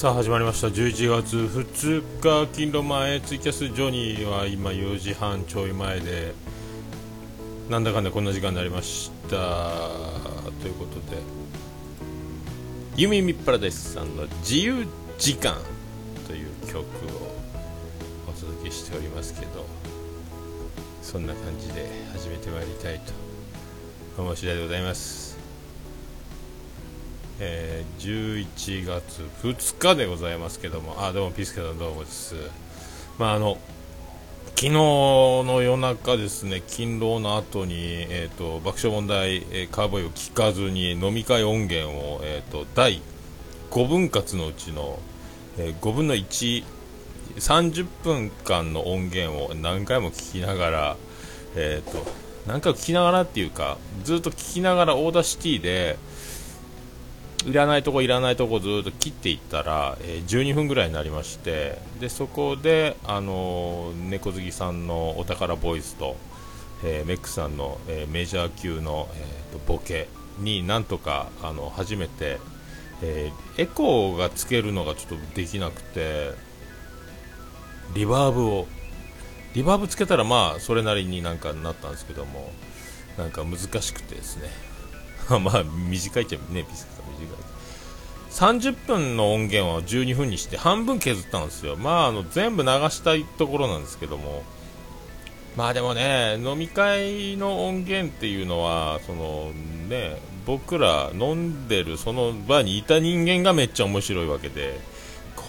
さあ始まりました。11月2日勤労前ツイキャスジョニーは今4時半ちょい前でなんだかんだこんな時間になりました。ということで。ユミミパラダイスさんの「自由時間」という曲をお届けしておりますけどそんな感じで始めてまいりたいと思う次第でございます。えー、11月2日でございますけども、あ、どうも、ピスケさんどうもです。まあ、あの、昨日の夜中ですね、勤労の後に、えっ、ー、と、爆笑問題、えー、カーボーイを聞かずに飲み会音源を、えっ、ー、と、第5分割のうちの、え5分の1、30分間の音源を何回も聞きながら、えっ、と、何回も聞きながらっていうか、ずっと聞きながら Audacity で、いらないとこいらないとこずっと切っていったら、えー、12分ぐらいになりましてでそこで、あのー、猫好きさんのお宝ボイスと、えー、メックさんの、えメジャー級の、えーと、ボケになんとかあの初めて、えエコーがつけるのがちょっとできなくてリバーブをリバーブつけたらまあそれなりになんかなったんですけどもなんか難しくてですね。まあ短いっちゃねビスケ短い。30分の音源を12分にして半分削ったんですよ。まああの全部流したいところなんですけども。まあでもね飲み会の音源っていうのはそのね僕ら飲んでるその場にいた人間がめっちゃ面白いわけで。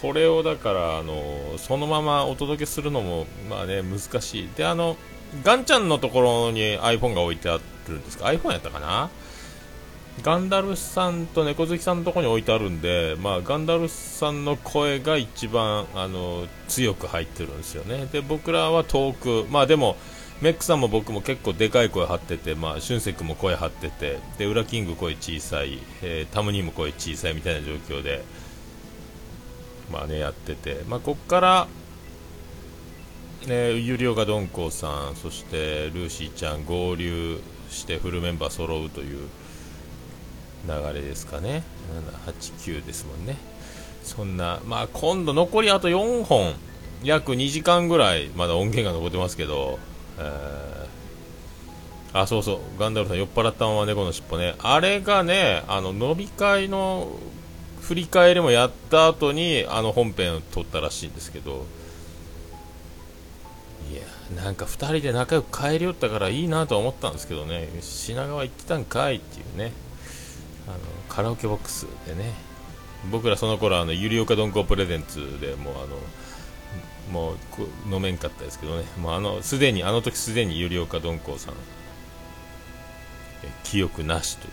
これをだからあのそのままお届けするのもまあね難しい。であのガンちゃんのところに iPhone が置いてあるんですか？iPhone やったかな？ガンダルスさんと猫好きさんのところに置いてあるんで、まあ、ガンダルスさんの声が一番あの強く入ってるんですよね。で僕らは遠く、まあでもメックさんも僕も結構でかい声張ってて、まあ、俊くも声張ってて、で、ウラキング声小さい、えー、タムニーも声小さいみたいな状況で、まあね、やってて、まあ、こっから、ね、ゆりおがどんこうさん、そしてルーシーちゃん合流してフルメンバー揃うという、流れですかね。789ですもんね。そんなまあ今度残りあと4本。約2時間ぐらいまだ音源が残ってますけど、えー、あそうそう。ガンダルさん酔っ払ったまま猫の尻尾ね。あれがねあの飲み会の振り返りもやった後にあの本編を撮ったらしいんですけど。いやなんか2人で仲良く帰り寄ったからいいなと思ったんですけどね。品川行ってたんかいっていうね。あのカラオケボックスでね僕らその頃あのゆりおかどんこプレゼンツでもうあのもう飲めんかったですけどね。もうあのすでにあの時すでにゆりおかどんこさん記憶なしという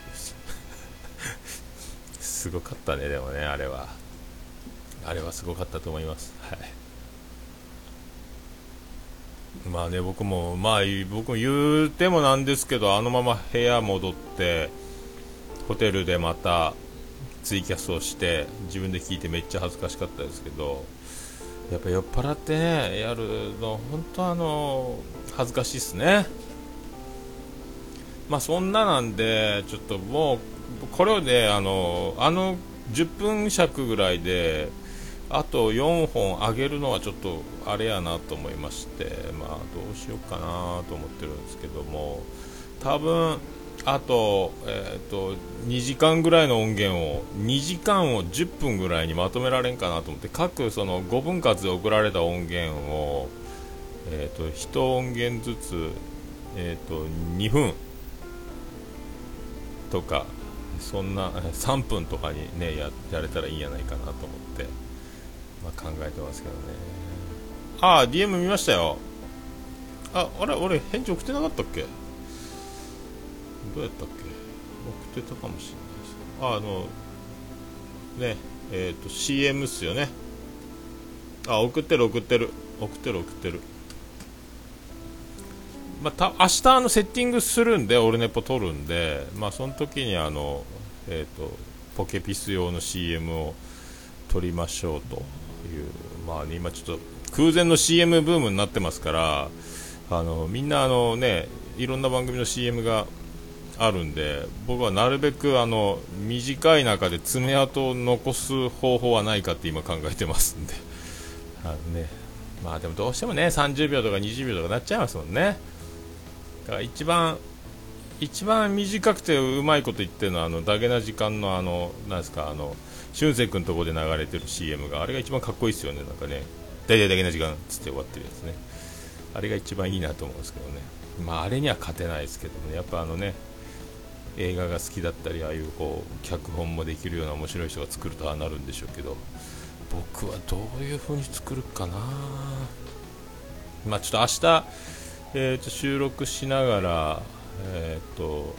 すごかったねでもねあれは。あれはすごかったと思います。はい。まあね僕もまあ僕も言うてもなんですけどあのまま部屋戻ってホテルでまたツイキャスをして自分で聞いてめっちゃ恥ずかしかったですけどやっぱ酔っ払ってねやるの本当あの恥ずかしいっすね。まあそんななんでちょっともうこれをねあのあの10分尺ぐらいであと4本上げるのはちょっとあれやなと思いましてまあどうしようかなと思ってるんですけども多分あと,、えーと、2時間ぐらいの音源を2時間を10分ぐらいにまとめられんかなと思って各その5分割で送られた音源を、えーと、1音源ずつ、えーと、2分とかそんな3分とかに、ね、ややれたらいいんじゃないかなと思って、まあ、考えてますけどね。ああ DM 見ましたよ。ああれ俺返事送ってなかったっけ？どうやったっけ？送ってたかもしれないですああのねえっ、ー、と CM っすよね。あ送ってる送ってる。送ってる送ってる。まあ、た明日あのセッティングするんでオルネポ撮るんでまあその時にあのえっ、ー、とポケピス用の CM を撮りましょうという。まあ、ね、今ちょっと空前の CM ブームになってますからあのみんなあのねいろんな番組の CM があるんで僕はなるべくあの短い中で爪痕を残す方法はないかって今考えてますんで。あのねまあでもどうしてもね30秒とか20秒とかなっちゃいますもんね。だから一番一番短くてうまいこと言ってるのはあのダゲな時間のあのなんですかあの俊く君のところで流れてる CM があれが一番かっこいいですよね。なんかね大体だけな時間っつって終わってるやつね。あれが一番いいなと思うんですけどね。まああれには勝てないですけどね。やっぱあのね映画が好きだったりああいうこう脚本もできるような面白い人が作るとああなるんでしょうけど僕はどういう風に作るかな。まあちょっと明日、えー、と収録しながらえっ、ー、と、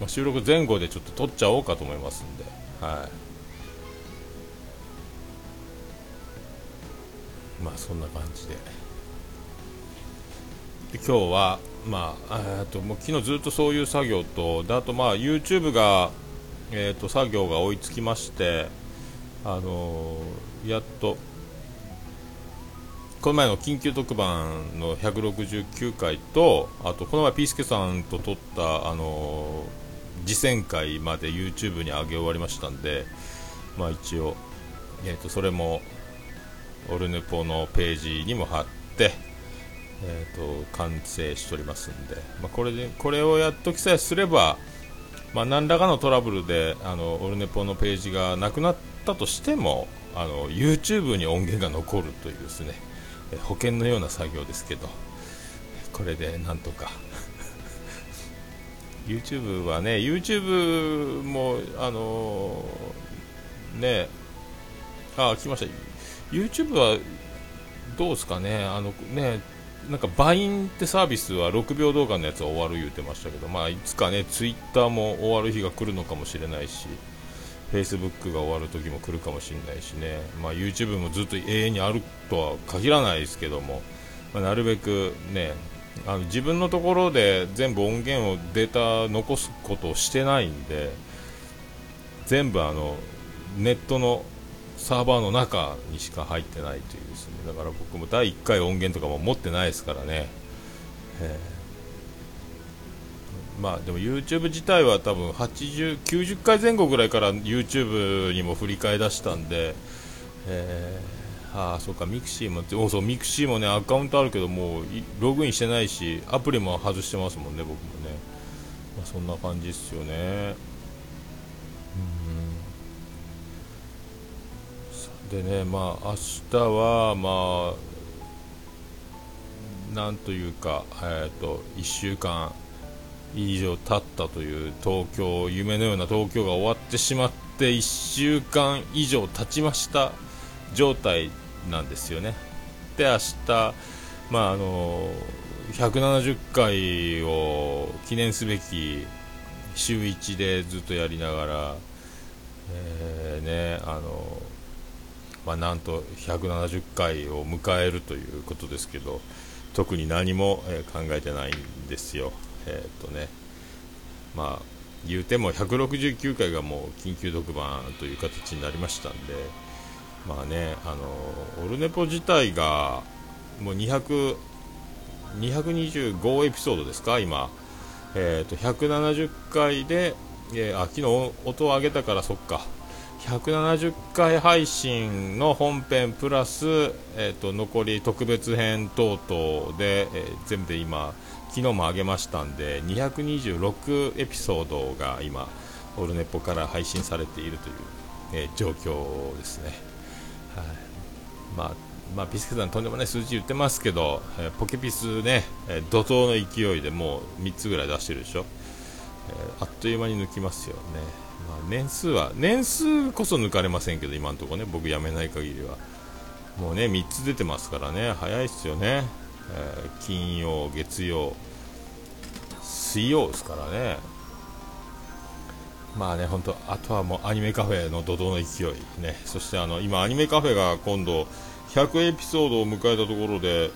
まあ、収録前後でちょっと撮っちゃおうかと思いますんではい。まあそんな感じで。で今日はまあ、ともう昨日ずっとそういう作業とであとまあ YouTube が、えーと、作業が追いつきましてあのー、やっとこの前の緊急特番の169回とあとこの前ピースケさんと撮ったあのー、次戦会まで YouTube に上げ終わりましたんでまあ一応、えーと、それもオルネポのページにも貼ってえーと、完成しておりますんで、まあ、これでこれをやっときさえすれば、まあ、何らかのトラブルであのオルネポのページがなくなったとしてもあの YouTube に音源が残るというですね保険のような作業ですけどこれでなんとか。YouTube はね YouTube もあのー、ねあ来ました。YouTube はどうですかねあのねなんかバインってサービスは6秒動画のやつは終わる言うてましたけど、まあ、いつかねツイッターも終わる日が来るのかもしれないしフェイスブックが終わる時も来るかもしれないしね、まあ、YouTube もずっと永遠にあるとは限らないですけども、まあ、なるべくねあの自分のところで全部音源をデータ残すことをしてないんで全部あのネットのサーバーの中にしか入ってないというですね。だから僕も第1回音源とかも持ってないですからね、えー、まあでも YouTube 自体は多分80、90回前後ぐらいから YouTube にも振り替え出したんで、えー、あそうか mixi もおそう mixi もねアカウントあるけどもうログインしてないしアプリも外してますもんね僕もね、まあ、そんな感じですよね。でね、まあ明日は、まあ、なんというか、えーと、1週間以上経ったという東京、夢のような東京が終わってしまって1週間以上経ちました状態なんですよね。で、明日、まああの170回を記念すべき週1でずっとやりながら、えー、ね、あのまあ、なんと170回を迎えるということですけど特に何も、え、考えてないんですよ。えー、っとね。まあ言うても169回がもう緊急特番という形になりましたんで、まあね、あのオルネポ自体がもう200 225エピソードですか、今、えーと、170回で、えー、あ昨日音を上げたからそっか。170回配信の本編プラス、えーと、残り特別編等々で、えー、全部で今昨日も上げましたんで226エピソードが今オルネポから配信されているという、えー、状況ですね、はい。まあまあ、ピスケさんとんでもない数字言ってますけど、えー、ポケピスね、えー、怒涛の勢いでもう3つぐらい出してるでしょ、えー、あっという間に抜きますよね。まあ、年数は年数こそ抜かれませんけど今のところね僕辞めない限りは。もうね3つ出てますからね早いっすよね、えー、金曜月曜水曜ですからね。まあね本当あとはもうアニメカフェの怒涛の勢い。ねそしてあの今アニメカフェが今度100エピソードを迎えたところで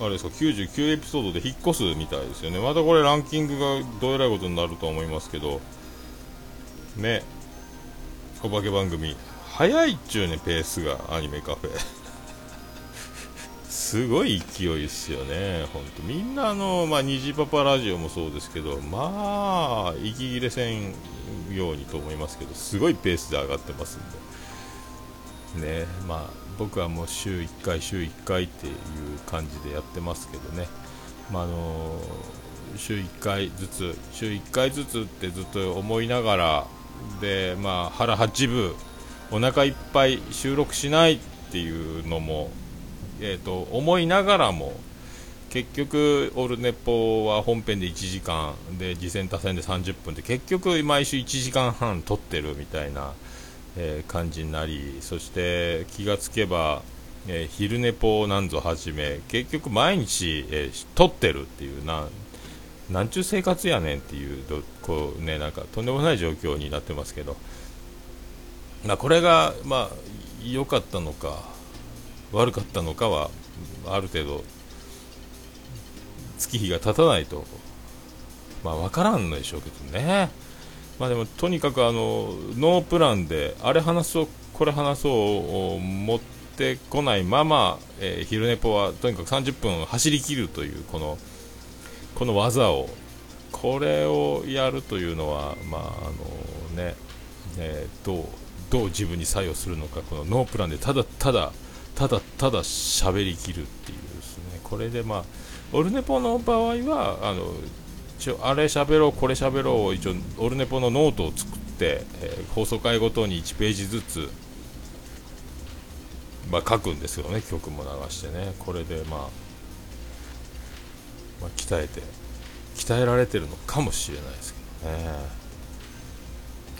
あれですか99エピソードで引っ越すみたいですよね。またこれランキングがどえらいことになると思いますけど。ね。お化け番組。早いっちゅうねペースがアニメカフェ。すごい勢いですよね、本当みんなあの、まあ、虹パパラジオもそうですけど、まあ、息切れせんようにと思いますけど、すごいペースで上がってますんで、ねまあ、僕はもう週1回、週1回っていう感じでやってますけどね、まあ、あの週1回ずつ、週1回ずつってずっと思いながら、でまあ、腹八分、お腹いっぱい収録しないっていうのもえーと、思いながらも結局、オルネポは本編で1時間で次戦多戦で30分で結局、毎週1時間半撮ってるみたいな、えー、感じになりそして気がつけば、えー、昼寝ぽなんぞはじめ結局毎日、えー、撮ってるっていうななんちゅう生活やねんっていうこう、ね、なんかとんでもない状況になってますけど、まあ、これが良、まあ、かったのか悪かったのかはある程度月日が経たないとまあ分からんのでしょうけどね。まあでもとにかくあのノープランであれ話そうこれ話そうを持ってこないまま、えー、昼寝ぽはとにかく30分走り切るというこのこの技をこれをやるというのはまああのね、えー、どうどう自分に作用するのかこのノープランでただただただただ喋りきるっていうですね。これでまあオルネポの場合はあの一応あれ喋ろうこれ喋ろう一応オルネポのノートを作って、えー、放送回ごとに1ページずつまあ、書くんですよね。曲も流してね。これでまあ、まあ、鍛えて鍛えられてるのかもしれないですけどね。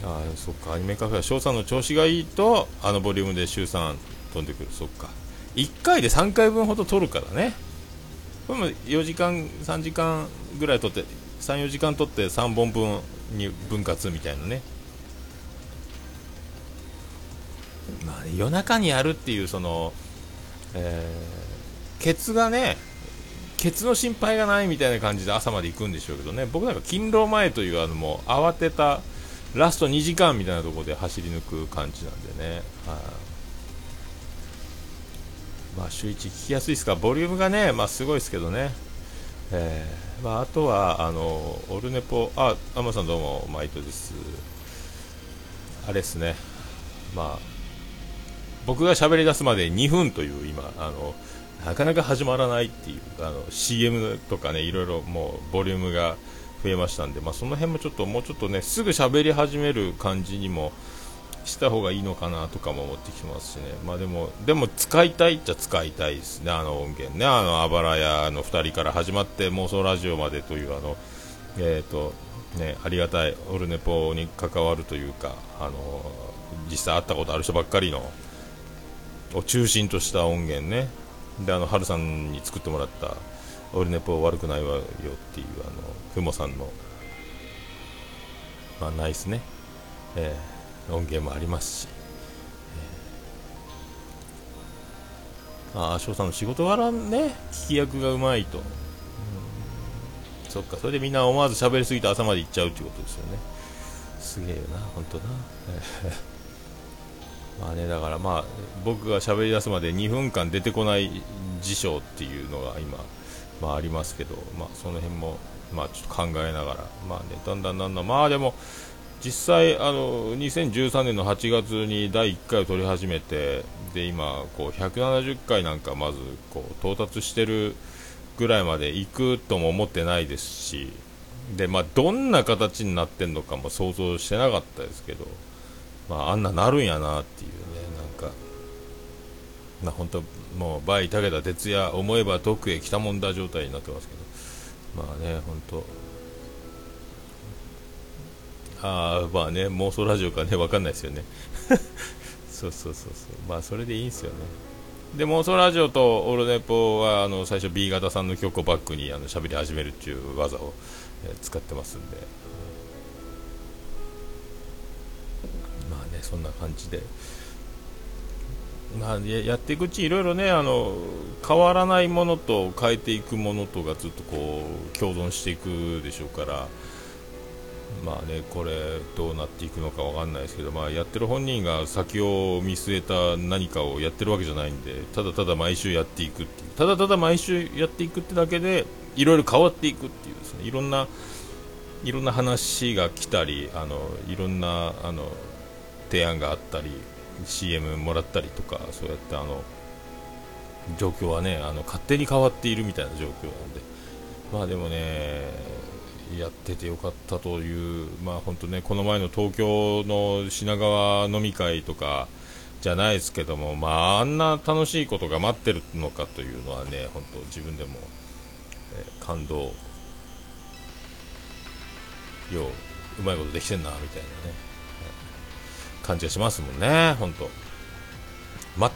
ああそっか。アニメカフェは翔さんの調子がいいとあのボリュームで週3飛んでくる。そっか。1回で3回分ほど取るからね。これも4時間3時間ぐらい取って34時間取って3本分に分割みたいなね。まあ、夜中にやるっていうその、えー、ケツがねケツの心配がないみたいな感じで朝まで行くんでしょうけどね。僕なんか勤労前というあのもう慌てたラスト2時間みたいなところで走り抜く感じなんでね、はあまあ、週1聞きやすいですか、ボリュームがね、まあ、すごいですけどね、えーまあ、あとはあのオルネポ、あ、アマさんどうも、マイトです、あれですね、まあ、僕が喋り出すまで2分という今、あのなかなか始まらないっていうあの CM とかね、いろいろもうボリュームが増えましたんで、まあ、その辺もちょっともうちょっとね、すぐ喋り始める感じにも。した方がいいのかなとかも思ってきますしね、まあ、でもでも使いたいっちゃ使いたいですね、あの音源ね、あのあばらやの2人から始まって妄想ラジオまでというあの、えーとね、ありがたいオルネポに関わるというか、あの実際会ったことある人ばっかりのを中心とした音源ね、であの春さんに作ってもらったオルネポ悪くないわよっていうあのふもさんの、まあ、ナイスね。えー音源もありますし、えー、ああ翔さんの仕事柄ね聞き役がうまいと、うん、そっかそれでみんな思わず喋りすぎて朝まで行っちゃうっていうことですよね。すげえよな本当な。まあねだからまあ僕が喋り出すまで2分間出てこない辞書っていうのが今まあありますけどまあその辺もまあちょっと考えながらまあねだんだんだんだんまあでも実際あの2013年の8月に第1回を取り始めてで今こう170回なんかまずこう到達してるぐらいまで行くとも思ってないですしで、まあ、どんな形になってんのかも想像してなかったですけど、まあ、あんななるんやなっていうねなんか、まあ、本当もう倍武田鉄矢思えば徳へ来たもんだ状態になってますけど。まあね本当。ああまあね妄想ラジオかね分かんないですよね。そうそうそうそう。まあそれでいいんですよね。で妄想ラジオとオールネポはあの最初 B 型さんの曲をバックにあの喋り始めるっていう技を、えー、使ってますんで。ねそんな感じで。まあ、やっていくうちいろいろねあの変わらないものと変えていくものとがずっとこう共存していくでしょうからまあね、これどうなっていくのかわかんないですけど、まあ、やってる本人が先を見据えた何かをやってるわけじゃないんでただただ毎週やっていくっていう。ただただ毎週やっていくってだけでいろいろ変わっていくっていうですね。いろんないろんな話が来たりあのいろんなあの提案があったり CM もらったりとかそうやってあの状況はねあの勝手に変わっているみたいな状況なんで。まあでもねやっててよかったという、まあ本当ね、この前の東京の品川飲み会とかじゃないですけども、まああんな楽しいことが待ってるのかというのはね、本当自分でも、え、感動、よう、うまいことできてんな、みたいなね、感じがしますもんね、本当。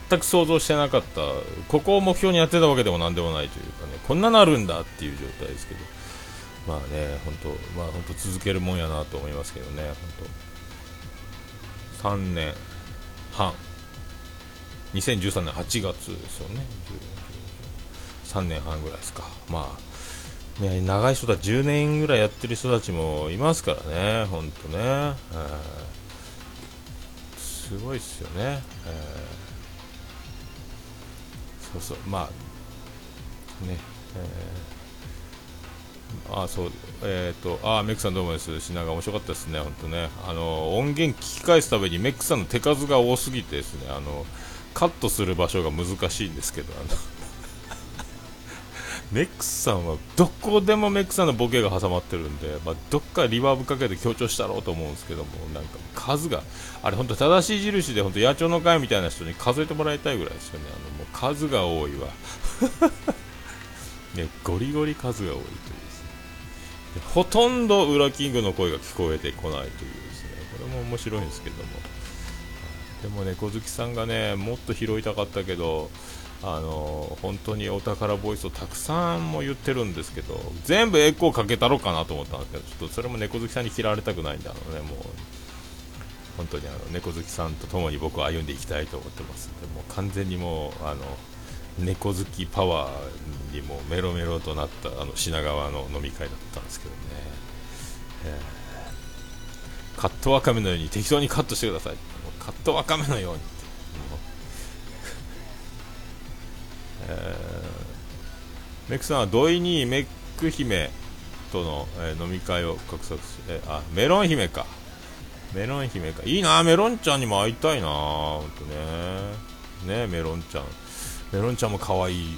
全く想像してなかった、ここを目標にやってたわけでもなんでもないというかね、こんなのあるんだっていう状態ですけど。まあね、本当、まあ本当続けるもんやなと思いますけどね、本当。3年半、2013年8月ですよね、3年半ぐらいですか、まあ、ね、長い人たち、10年ぐらいやってる人たちもいますからね、本当ね、えー、すごいっすよね、えー、そうそう、まあ、ね、えー。あそうえっ、ー、とあメックさんどうもです。品川面白かったですね本当ね。あの音源聞き返すためにメックさんの手数が多すぎてですねあのカットする場所が難しいんですけどあのメックスさんはどこでもメックスさんのボケが挟まってるんで、まあ、どっかリバーブかけて強調したろうと思うんですけどもなんか数があれ本当正しい印で本当野鳥の会みたいな人に数えてもらいたいぐらいですよね。あのもう数が多いわ。ねゴリゴリ数が多いというですね。ほとんどウラキングの声が聞こえてこないというですね。これも面白いんですけども。でもね小月さんがねもっと拾いたかったけどあの本当にお宝ボイスをたくさんも言ってるんですけど全部エコーかけたろうかなと思ったんですけどちょっとそれも猫好きさんに嫌われたくないんであのね。もう本当にあの猫好きさんと共に僕は歩んでいきたいと思ってます。でも完全にもうあの猫好きパワーにもメロメロとなったあの品川の飲み会だったんですけどね、えー、カットわかめのように適当にカットしてください。カットわかめのように。えー、メックさんは土井にメック姫との、えー、飲み会を画策して、あメロン姫か。メロン姫か。いいなメロンちゃんにも会いたいなほんとね。ねメロンちゃん。メロンちゃんも可愛い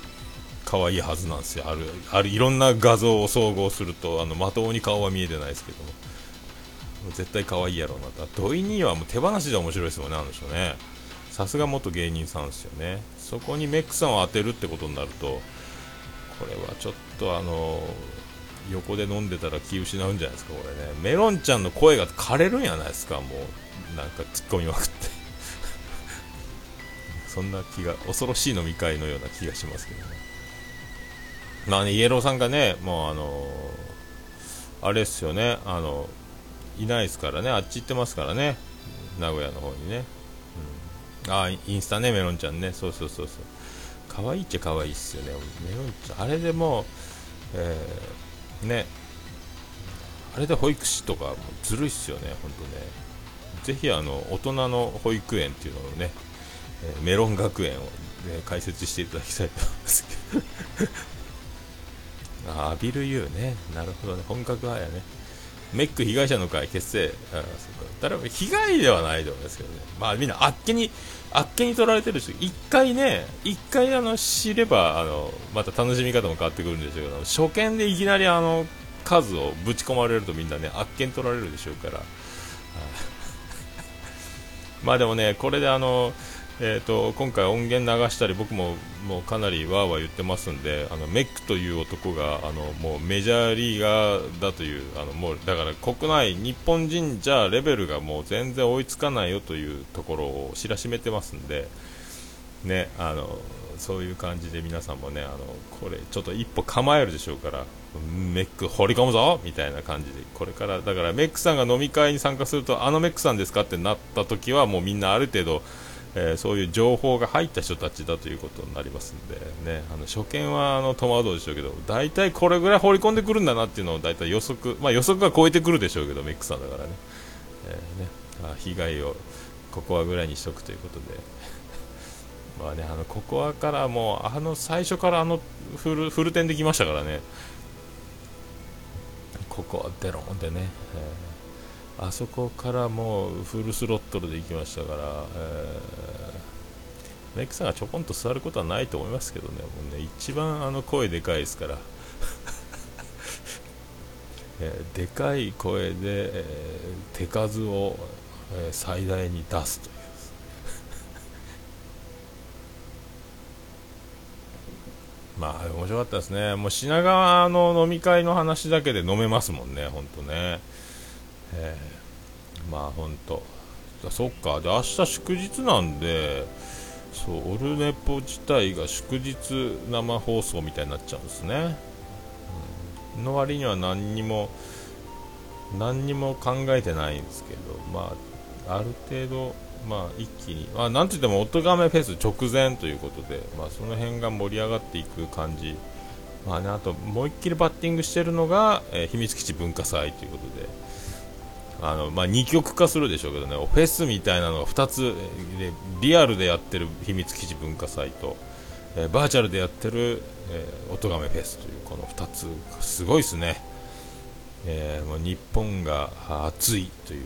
可愛いはずなんですよ。あるあるいろんな画像を総合するとあのまともに顔は見えてないですけども。絶対可愛いやろうなと。土井にはもう手放しで面白いですもんねあの人ね。さすが元芸人さんですよね。そこにメックさんを当てるってことになるとこれはちょっとあの横で飲んでたら気失うんじゃないですかこれね。メロンちゃんの声が枯れるんやないですかもう。なんか突っ込みまくって。そんな気が恐ろしい飲み会のような気がしますけどね。まあねイエローさんがねもうあのあれですよね。あのいないですからね。あっち行ってますからね。名古屋の方にね、うん、あインスタねメロンちゃんねそうそうそうそう可愛いっちゃ可愛いっすよねメロンちゃんあれでもえー、ねあれで保育士とかもずるいっすよね本当ねぜひあの大人の保育園っていうのをねえ、メロン学園を、ね、解説していただきたいと思いますけどあ、アビルユーね。なるほどね。本格派やね。メック被害者の会結成。あ誰も被害ではないと思いますけどね。まあみんなあっけに、あっけに取られてるし、一回ね、一回あの知れば、あの、また楽しみ方も変わってくるんでしょうけど、初見でいきなりあの、数をぶち込まれるとみんなね、あっけに取られるでしょうから。まあでもね、これであの、えーと、今回音源流したり僕ももうかなりわーわー言ってますんであのメックという男があのもうメジャーリーガーだというあのもうだから国内日本人じゃレベルがもう全然追いつかないよというところを知らしめてますんでねあのそういう感じで皆さんもねあのこれちょっと一歩構えるでしょうからメック掘り込むぞみたいな感じでこれからだからメックさんが飲み会に参加するとあのメックさんですかってなった時はもうみんなある程度えー、そういう情報が入った人たちだということになりますんで、ね、あの初見はあの戸惑うでしょうけど大体これぐらい放り込んでくるんだなっていうのを大体予測、まあ、予測が超えてくるでしょうけどメックさんだからね,、えー、ね。あ被害をここはぐらいにしとくということで。まあね、あのココアからもうあの最初からあのフルフルテンできましたからね、ここはデロンでね、えー、あそこからもうフルスロットルで行きましたから、えー、メイクさんがちょこんと座ることはないと思いますけどね、もうね一番あの声でかいですから。えー、でかい声で、えー、手数を、えー、最大に出すという まあ面白かったですね、もう品川の飲み会の話だけで飲めますもんね、本当ね。えー、まあ本当、そっか、で明日祝日なんで、そうオルネポ自体が祝日生放送みたいになっちゃうんですね。うん、の割には何にも何にも考えてないんですけど、まあ、ある程度まあ、一気に、まあ、なんといっても、おとがめフェス直前ということで、まあ、その辺が盛り上がっていく感じ、まあね、あと、もう一気にバッティングしてるのが、えー、秘密基地文化祭ということで、あのまあ、二極化するでしょうけどね、フェスみたいなのが2つ、リアルでやってる秘密基地文化祭と、えー、バーチャルでやってる、えー、おとがめフェスという、この2つ、すごいですね。えー、もう日本が暑いという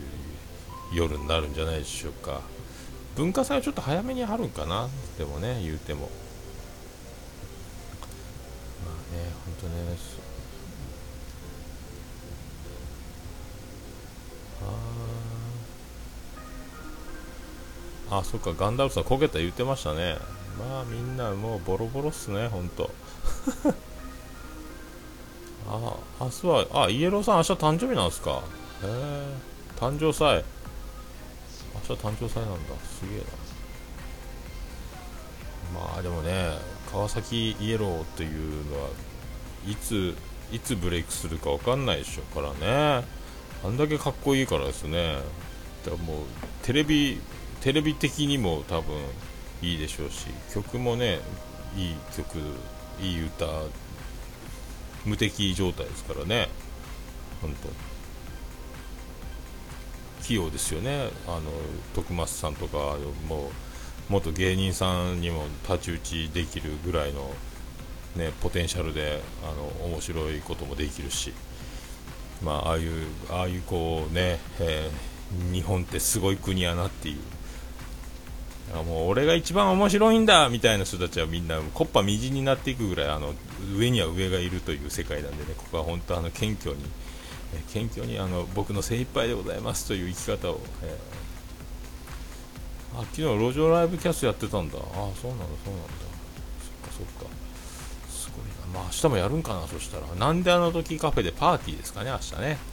夜になるんじゃないでしょうか。文化祭はちょっと早めにあるんかな？でもね言うても。まあね本当ねあそっかガンダルフさん焦げた言ってましたね。まあみんなもうボロボロっすね本当 あ明日はあイエローさん明日誕生日なんですか。へえ誕生祭。明日誕生祭なんだ。すげえな。まあでもね川崎イエローっていうのはいついつブレイクするか分かんないでしょからね。あんだけかっこいいからですね。だからもうテレビテレビ的にも多分いいでしょうし曲もねいい曲いい歌無敵状態ですからね。本当。器用ですよね、あの徳松さんとかもう元芸人さんにも太刀打ちできるぐらいの、ね、ポテンシャルであの面白いこともできるし、まあ、ああいうああいうこうね、えー、日本ってすごい国やなっていう。もう俺が一番面白いんだみたいな人たちはみんなコッパみじんになっていくぐらいあの上には上がいるという世界なんでねここは本当あの謙虚に謙虚にあの僕の精一杯でございますという生き方を、えー、あ昨日路上ライブキャストやってたんだ。ああそうなんだそうなんだ。そっかそっか。すごいな。まあ明日もやるんかなそしたら。なんであの時カフェでパーティーですかね明日ね。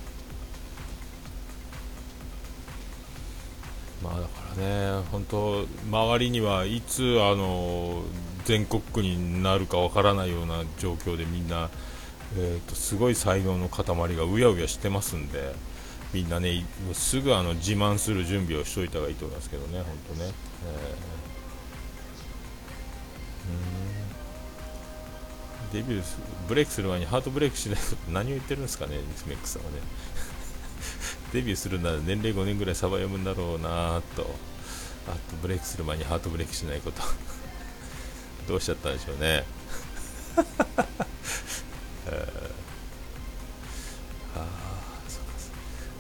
まあだからね本当周りにはいつあの全国区になるかわからないような状況でみんなえーと、すごい才能の塊がうやうやしてますんでみんなねすぐあの自慢する準備をしといた方がいいと思いますけどね、本当ね。えー、デビューブレイクする前にハートブレイクしないと何を言ってるんですかね、スメックスさんはね。デビューするなら年齢5年ぐらいサバ読むんだろうなと、あとブレイクする前にハートブレイクしないこと。どうしちゃったんでしょうね。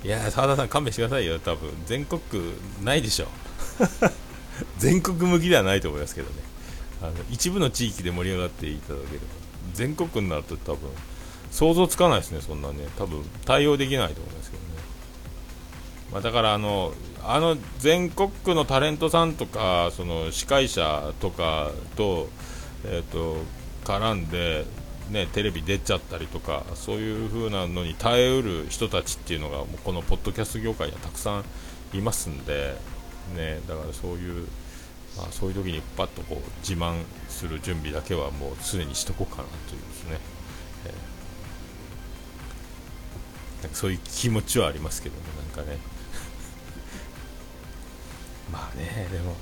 いや澤田さん勘弁してくださいよ多分。全国区ないでしょ。全国向きではないと思いますけどね。あの一部の地域で盛り上がっていただければ。全国区になると多分想像つかないですねそんなね。多分対応できないと思いますけどね、まあ、だからあのあの全国区のタレントさんとかその司会者とかと,、えーと絡んでね、テレビ出ちゃったりとかそういう風なのに耐えうる人たちっていうのがこのポッドキャスト業界にはたくさんいますんで、ね、だからそういう、まあ、そういう時にパッとこう自慢する準備だけはもう常にしとこうかなというですね、えー、そういう気持ちはありますけどねなんかね。まあねでも。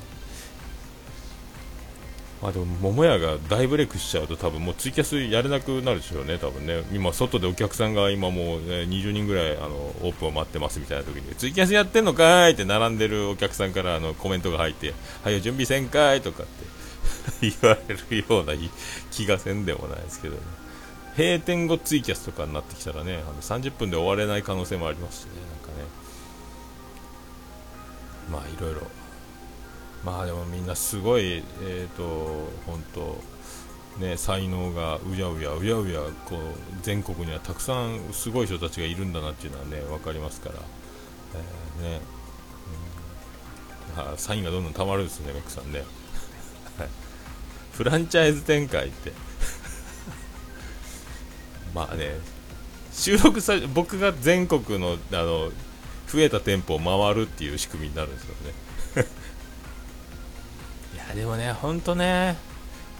まあでも桃屋が大ブレイクしちゃうと多分もうツイキャスやれなくなるでしょうね多分ね。今外でお客さんが今もう、ね、20人ぐらいあのオープンを待ってますみたいな時にツイキャスやってんのかーいって並んでるお客さんからあのコメントが入ってはよ準備せんかいとかって 言われるような気がせんでもないですけどね。閉店後ツイキャスとかになってきたらねあの30分で終われない可能性もありますしね。まあいろいろ。まあでもみんなすごい、えーと、本当ね、才能がうやうやうやうやこう全国にはたくさんすごい人たちがいるんだなっていうのはね分かりますから、えー、ね、うん、サインがどんどんたまるんですね、メックさんね。フランチャイズ展開って。まあね、収録さ僕が全国のあの増えた店舗を回るっていう仕組みになるんですよね。いや。でもね、ほんとね、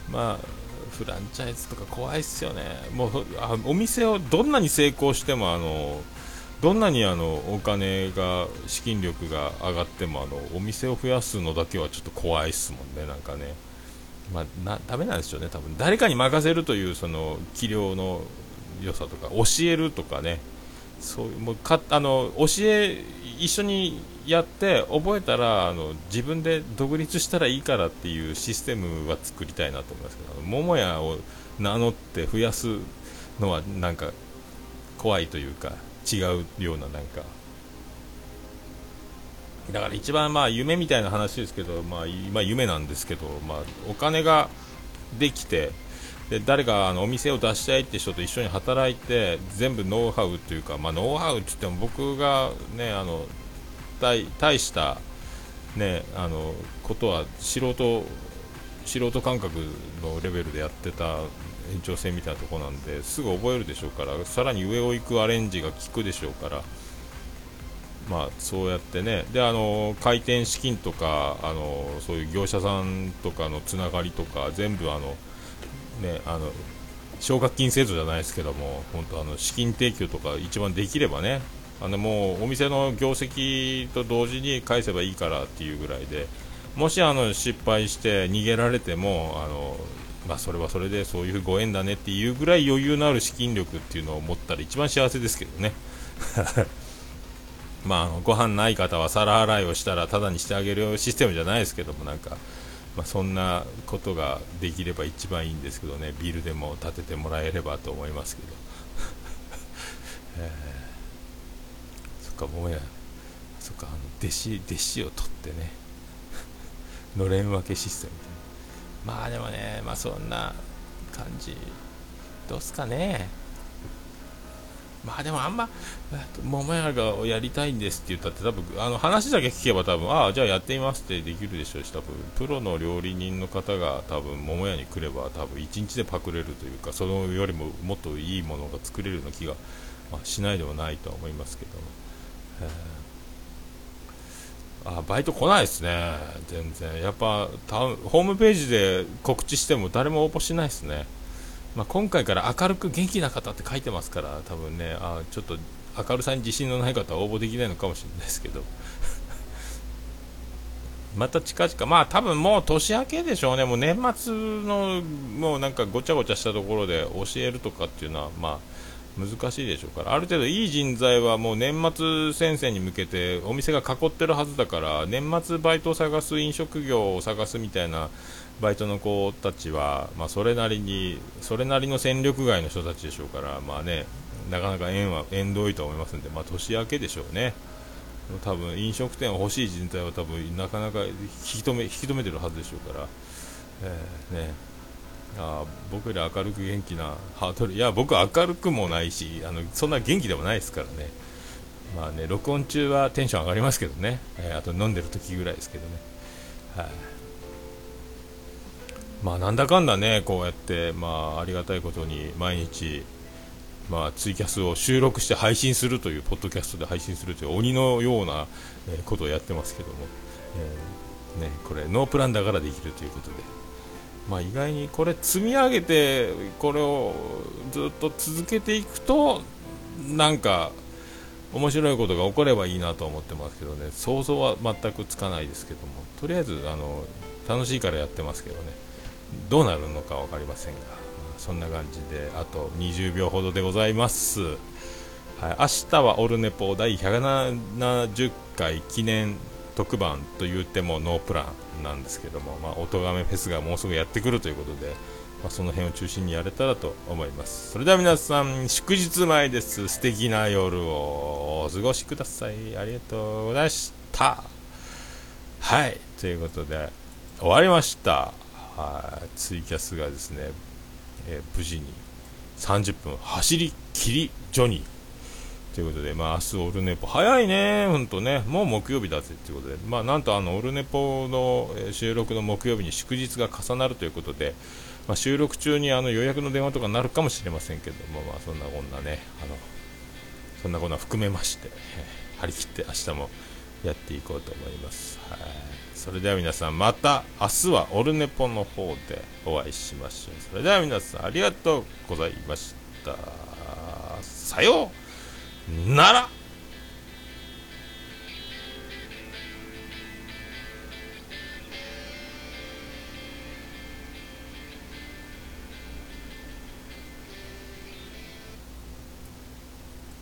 まあ、フランチャイズとか怖いっすよね、もうあお店をどんなに成功しても、あのどんなにあのお金が、資金力が上がってもあのお店を増やすのだけはちょっと怖いっすもんね、なんかね、まあ、なダメなんですよね、多分。誰かに任せるというその器量の良さとか、教えるとかね、そうもうかあの教え一緒にやって覚えたらあの自分で独立したらいいからっていうシステムは作りたいなと思いますけど桃屋を名乗って増やすのはなんか怖いというか違うようななんか。だから一番まあ夢みたいな話ですけど、まあ、今夢なんですけど、まあ、お金ができてで誰かあのお店を出したいって人と一緒に働いて全部ノウハウというか、まあ、ノウハウって言っても僕が、ね、あの大大した、ね、あのことは素人素人感覚のレベルでやってた延長線みたいなところなんですぐ覚えるでしょうからさらに上を行くアレンジが効くでしょうから。まあ、そうやってねであの開店資金とかあのそういう業者さんとかのつながりとか全部あのね、あの奨学金制度じゃないですけども、本当あの資金提供とか一番できればね、あのもうお店の業績と同時に返せばいいからっていうぐらいで、もしあの失敗して逃げられても、あのまあ、それはそれでそういうご縁だねっていうぐらい余裕のある資金力っていうのを持ったら一番幸せですけどね。まあ、あのご飯ない方は皿洗いをしたらただにしてあげるシステムじゃないですけどもなんかまあ、そんなことができれば一番いいんですけどね。ビルでも建ててもらえればと思いますけど、えー、そっかもうやそっかあの弟子弟子を取ってね。のれん分けシステムまあでもねまあそんな感じ。どうすかね。まあでもあんま、桃屋がやりたいんですって言ったって、多分あの話だけ聞けば、多分ああ、じゃあやってみますってできるでしょうし、多分プロの料理人の方が多分桃屋に来れば、多分1日でパクれるというか、そのよりももっといいものが作れるような気が、まあ、しないではないとは思いますけども。あバイト来ないですね、全然。やっぱホームページで告知しても誰も応募しないですね。まあ、今回から明るく元気な方って書いてますから、多分ね、あちょっと明るさに自信のない方は応募できないのかもしれないですけど、また近々、まあ多分もう年明けでしょうね、もう年末のもうなんかごちゃごちゃしたところで教えるとかっていうのは、まあ難しいでしょうから、ある程度いい人材はもう年末先生に向けてお店が囲ってるはずだから、年末バイトを探す飲食業を探すみたいなバイトの子たちは、まあ、それなりにそれなりの戦力外の人たちでしょうから、まあね、なかなか縁は縁遠いと思いますので、まあ、年明けでしょうね、多分飲食店を欲しい人材は多分なかなか引き止め引き止めてるはずでしょうから、えー、ね、あ僕より明るく元気なハートル。いや僕は明るくもないしあのそんな元気でもないですからね。まあね、録音中はテンション上がりますけどね、えー、あと飲んでる時ぐらいですけどね。はい、まあ、なんだかんだね、こうやって、まあ、ありがたいことに毎日、まあ、ツイキャスを収録して配信するという、ポッドキャストで配信するという鬼のような、えことをやってますけども、えー、ね、これ、ノープランだからできるということで、まあ、意外にこれ、積み上げて、これをずっと続けていくと、なんか、面白いことが起こればいいなと思ってますけどね、想像は全くつかないですけども、とりあえず、あの楽しいからやってますけどね。どうなるのか分かりませんが、そんな感じであと20秒ほどでございます。はい、明日はオルネポ第170回記念特番と言ってもノープランなんですけども、まあ、音がめフェスがもうすぐやってくるということで、まあ、その辺を中心にやれたらと思います。それでは皆さん祝日前です。素敵な夜をお過ごしください。ありがとうございました。はいということで終わりました。ツイキャスがですね、えー、無事に30分走り切りジョニー。ということで、まあ、明日オルネポ、早いね、本当ね、もう木曜日だぜということで、まあ、なんとあのオルネポの収録の木曜日に祝日が重なるということで、まあ、収録中にあの予約の電話とかになるかもしれませんけども、まあ、そんなこんなね、あのそんなこんな含めまして、張り切って明日もやっていこうと思います。はい。それでは皆さん、また明日はオルネポの方でお会いしましょう。それでは皆さん、ありがとうございました。さようなら